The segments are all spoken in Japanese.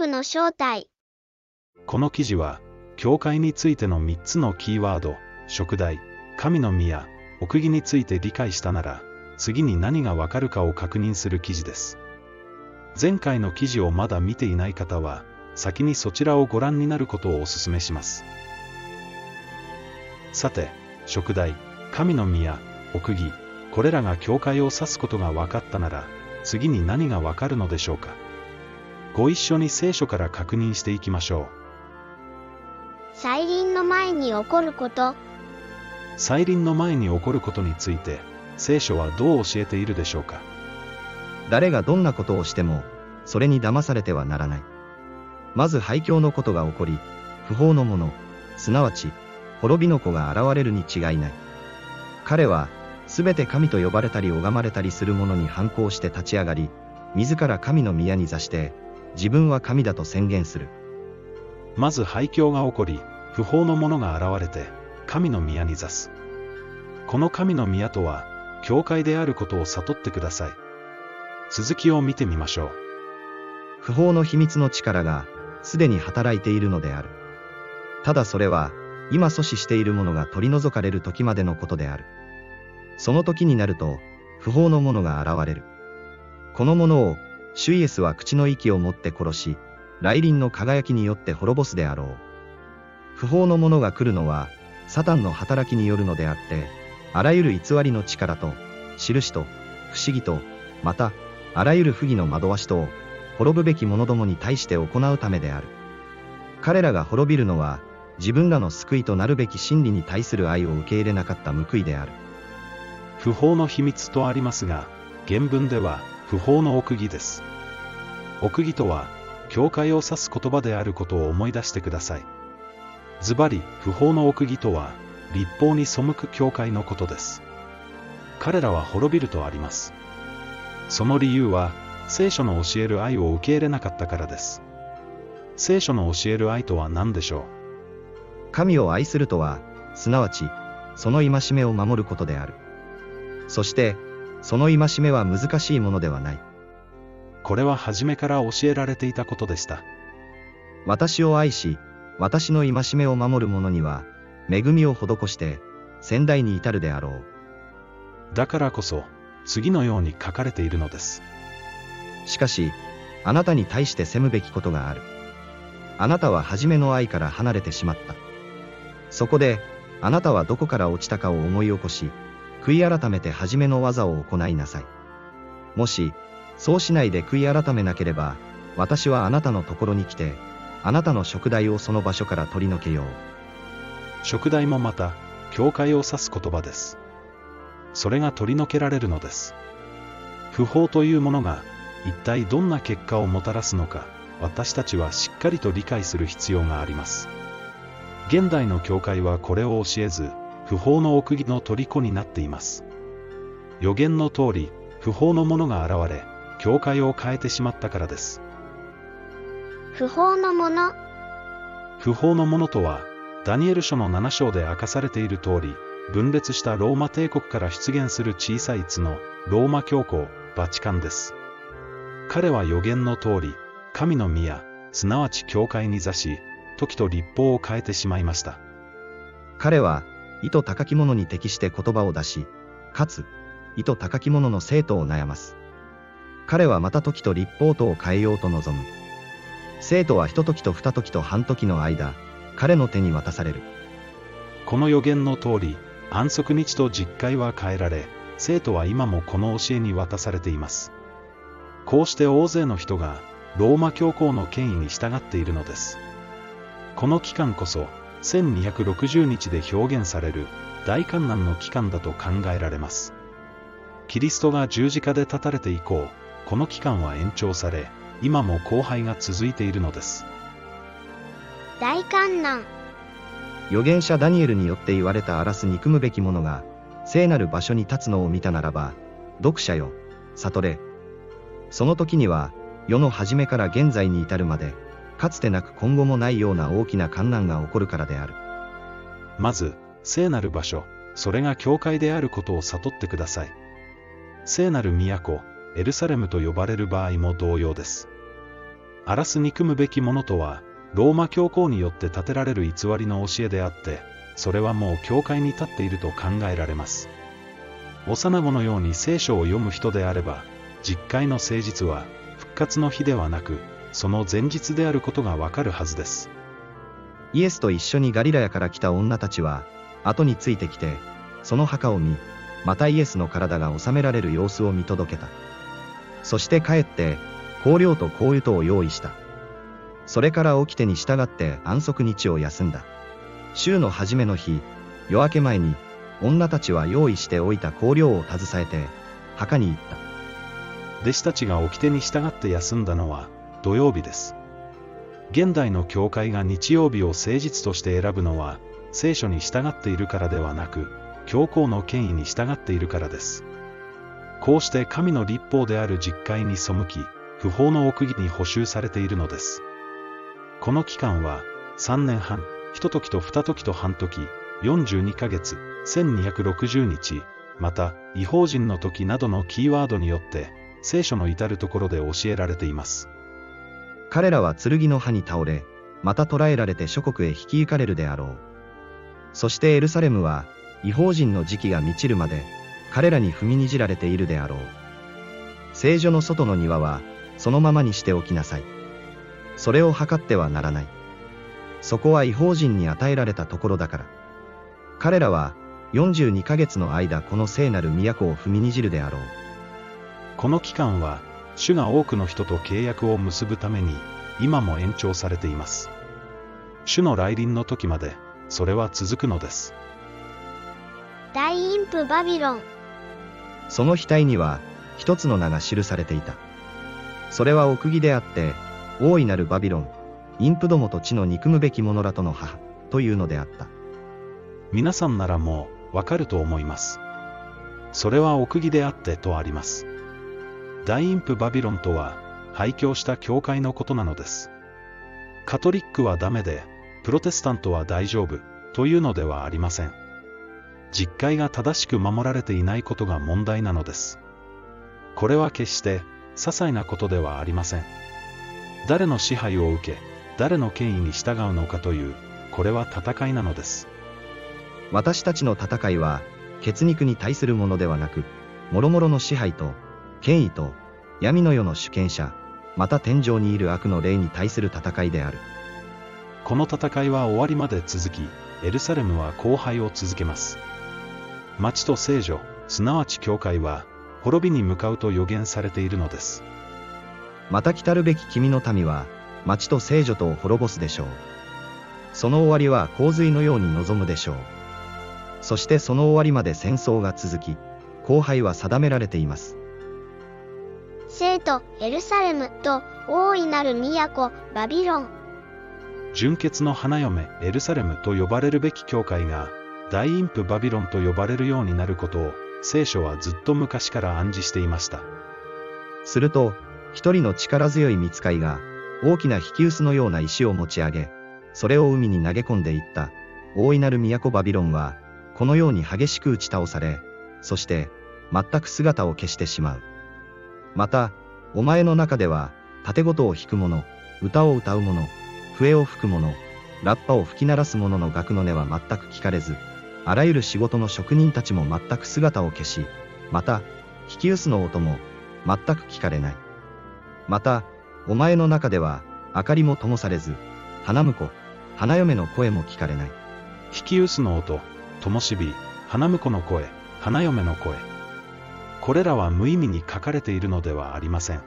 プの正体。この記事は、教会についての3つのキーワード、食代、神の宮、奥義について理解したなら、次に何がわかるかを確認する記事です。前回の記事をまだ見ていない方は、先にそちらをご覧になることをお勧めします。さて、食代、神の宮、奥義、これらが教会を指すことが分かったなら、次に何がわかるのでしょうか？ご一緒に聖書から確認していきましょう。再臨の前に起こること。再臨の前に起こることについて、聖書はどう教えているでしょうか？誰がどんなことをしても、それに騙されてはならない。まず廃墟のことが起こり、不法のもの、すなわち、滅びの子が現れるに違いない。彼は、すべて神と呼ばれたり拝まれたりする者に反抗して立ち上がり、自ら神の宮に座して、自分は神だと宣言する。まず廃墟が起こり、不法の者が現れて、神の宮に座す。この神の宮とは、教会であることを悟ってください。続きを見てみましょう。不法の秘密の力が、すでに働いているのである。ただそれは、今阻止しているものが取り除かれる時までのことである。その時になると、不法の者が現れる。この者を、主イエスは口の息を持って殺し、来臨の輝きによって滅ぼすであろう。不法の者が来るのは、サタンの働きによるのであって、あらゆる偽りの力と、印と、不思議と、また、あらゆる不義の惑わしと、滅ぶべき者どもに対して行うためである。彼らが滅びるのは、自分らの救いとなるべき真理に対する愛を受け入れなかった報いである。不法の秘密とありますが、原文では、不法の奥義です。奥義とは、教会を指す言葉であることを思い出してください。ズバリ、不法の奥義とは、立法に背く教会のことです。彼らは滅びるとあります。その理由は、聖書の教える愛を受け入れなかったからです。聖書の教える愛とは何でしょう？神を愛するとは、すなわち、その戒めを守ることである。そして、その戒めは難しいものではない。これは初めから教えられていたことでした。私を愛し、私の戒めを守る者には、恵みを施して、先代に至るであろう。だからこそ、次のように書かれているのです。しかし、あなたに対して責むべきことがある。あなたは初めの愛から離れてしまった。そこで、あなたはどこから落ちたかを思い起こし、悔い改めて初めの技を行いなさい。もし、そうしないで悔い改めなければ、私はあなたのところに来て、あなたの食材をその場所から取り除けよう。食材もまた、教会を指す言葉です。それが取り除けられるのです。不法というものが、一体どんな結果をもたらすのか、私たちはしっかりと理解する必要があります。現代の教会はこれを教えず、不法の奥義の虜になっています。予言の通り、不法の者が現れ、教会を変えてしまったからです。不法の者？不法の者とは、ダニエル書の7章で明かされている通り、分裂したローマ帝国から出現する小さい角、ローマ教皇、バチカンです。彼は予言の通り、神の宮、すなわち教会に座し、時と立法を変えてしまいました。彼は、意図高き者に適して言葉を出し、かつ、意図高き者の生徒を悩ます。彼はまた時と立法とを変えようと望む。生徒は一時と二時と半時の間、彼の手に渡される。この予言の通り、安息日と実会は変えられ、生徒は今もこの教えに渡されています。こうして大勢の人が、ローマ教皇の権威に従っているのです。この期間こそ、1260日で表現される大観難の期間だと考えられます。キリストが十字架で立たれて以降、この期間は延長され、今も荒廃が続いているのです。大観難預言者ダニエルによって言われた荒らす憎むべき者が、聖なる場所に立つのを見たならば、読者よ、悟れ。その時には、世の初めから現在に至るまで、かつてなく今後もないような大きな観難が起こるからである。まず、聖なる場所、それが教会であることを悟ってください。聖なる都、エルサレムと呼ばれる場合も同様です。荒らす憎むべきものとは、ローマ教皇によって建てられる偽りの教えであって、それはもう教会に立っていると考えられます。幼子のように聖書を読む人であれば、実会の誠実は、復活の日ではなく、その前日であることがわかるはずです。イエスと一緒にガリラヤから来た女たちは、後についてきて、その墓を見、またイエスの体が収められる様子を見届けた。そして帰って、香料と香油とを用意した。それから起きてに従って安息日を休んだ。週の初めの日、夜明け前に、女たちは用意しておいた香料を携えて、墓に行った。弟子たちが掟に従って休んだのは土曜日です。現代の教会が日曜日を誠実として選ぶのは、聖書に従っているからではなく、教皇の権威に従っているからです。こうして神の立法である実会に背き、不法の奥義に補修されているのです。この期間は、3年半、一時と二時と半時、42ヶ月、1260日、また、違法人の時などのキーワードによって、聖書の至るところで教えられています。彼らは剣の刃に倒れ、また捕らえられて諸国へ引き行かれるであろう。そしてエルサレムは、違法人の時期が満ちるまで、彼らに踏みにじられているであろう。聖女の外の庭は、そのままにしておきなさい。それを測ってはならない。そこは違法人に与えられたところだから。彼らは、42ヶ月の間この聖なる都を踏みにじるであろう。この期間は、主が多くの人と契約を結ぶために、今も延長されています。主の来臨の時まで、それは続くのです。大陰譜バビロン。その額には、一つの名が記されていた。それは奥義であって、大いなるバビロン、陰譜どもと地の憎むべき者らとの母、というのであった。皆さんならもう、わかると思います。それは奥義であってとあります。大陰譜バビロンとは、廃教した教会のことなのです。カトリックはダメで、プロテスタントは大丈夫、というのではありません。実会が正しく守られていないことが問題なのです。これは決して、些細なことではありません。誰の支配を受け、誰の権威に従うのかという、これは戦いなのです。私たちの戦いは、血肉に対するものではなく、諸々の支配と、権威と、闇の世の主権者、また天上にいる悪の霊に対する戦いである。この戦いは終わりまで続き、エルサレムは荒廃を続けます。町と聖女、すなわち教会は、滅びに向かうと予言されているのです。また来たるべき君の民は、町と聖女とを滅ぼすでしょう。その終わりは洪水のように望むでしょう。そしてその終わりまで戦争が続き、荒廃は定められています。聖都、エルサレムと、大いなる都、バビロン。純潔の花嫁、エルサレムと呼ばれるべき教会が、大陰譜バビロンと呼ばれるようになることを、聖書はずっと昔から暗示していました。すると、一人の力強い見つかいが、大きな引き薄のような石を持ち上げ、それを海に投げ込んでいった。大いなる都バビロンは、このように激しく打ち倒され、そして、全く姿を消してしまう。また、お前の中では、盾事を弾く者、歌を歌う者、笛を吹く者、ラッパを吹き鳴らす者の楽の音は全く聞かれず、あらゆる仕事の職人たちも全く姿を消し、また、引き薄の音も、全く聞かれない。また、お前の中では、明かりも灯されず、花婿、花嫁の声も聞かれない。引き薄の音、灯火、花婿の声、花嫁の声。これらは無意味に書かれているのではありません。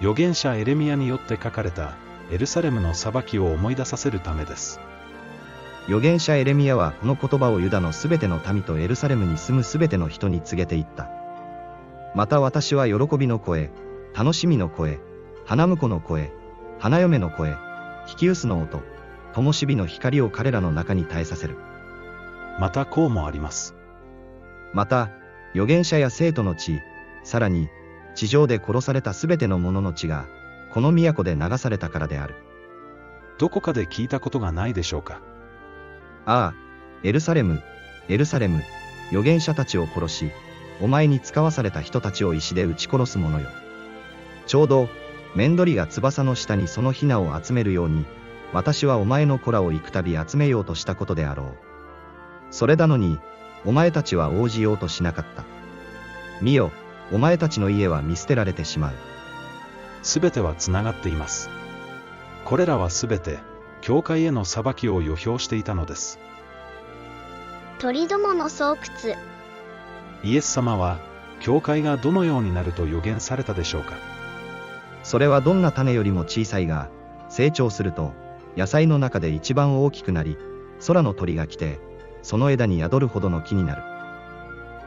預言者エレミアによって書かれたエルサレムの裁きを思い出させるためです。預言者エレミヤはこの言葉をユダのすべての民とエルサレムに住むすべての人に告げていった。また私は喜びの声、楽しみの声、花婿の声、花嫁の声、引き薄の音、灯火の光を彼らの中に耐えさせる。またこうもあります。また、預言者や生徒の血、さらに、地上で殺されたすべての者の血が、この都で流されたからである。どこかで聞いたことがないでしょうか？ああ、エルサレム、エルサレム、預言者たちを殺し、お前に使わされた人たちを石で撃ち殺す者よ。ちょうど、メンドリが翼の下にそのヒナを集めるように、私はお前の子らを幾度集めようとしたことであろう。それなのに、お前たちは応じようとしなかった。見よ、お前たちの家は見捨てられてしまう。すべてはつながっています。これらはすべて、教会への裁きを予表していたのです。鳥どもの巣窟。イエス様は、教会がどのようになると予言されたでしょうか。それはどんな種よりも小さいが、成長すると、野菜の中で一番大きくなり、空の鳥が来て、その枝に宿るほどの木になる。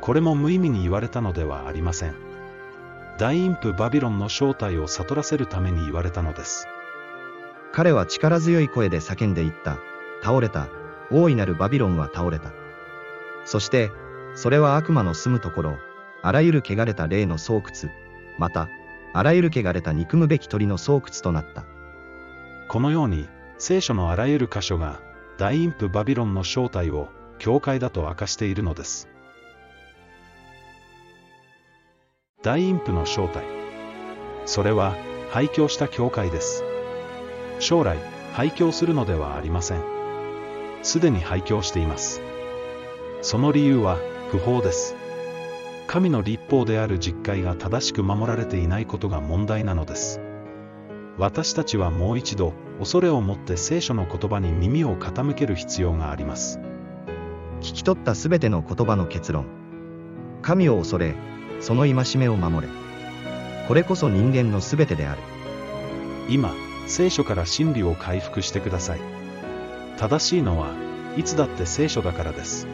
これも無意味に言われたのではありません。大陰譜バビロンの正体を悟らせるために言われたのです。彼は力強い声で叫んでいった。倒れた。大いなるバビロンは倒れた。そして、それは悪魔の住むところ、あらゆる汚れた霊の巣窟、また、あらゆる汚れた憎むべき鳥の巣窟となった。このように、聖書のあらゆる箇所が、大陰譜バビロンの正体を、教会だと明かしているのです。大陰譜の正体。それは、廃墟した教会です。将来、廃墟するのではありません。すでに廃墟しています。その理由は、不法です。神の立法である実会が正しく守られていないことが問題なのです。私たちはもう一度、恐れを持って聖書の言葉に耳を傾ける必要があります。聞き取ったすべての言葉の結論。神を恐れ、その戒めを守れ。これこそ人間のすべてである。今、聖書から真理を回復してください。正しいのは、いつだって聖書だからです。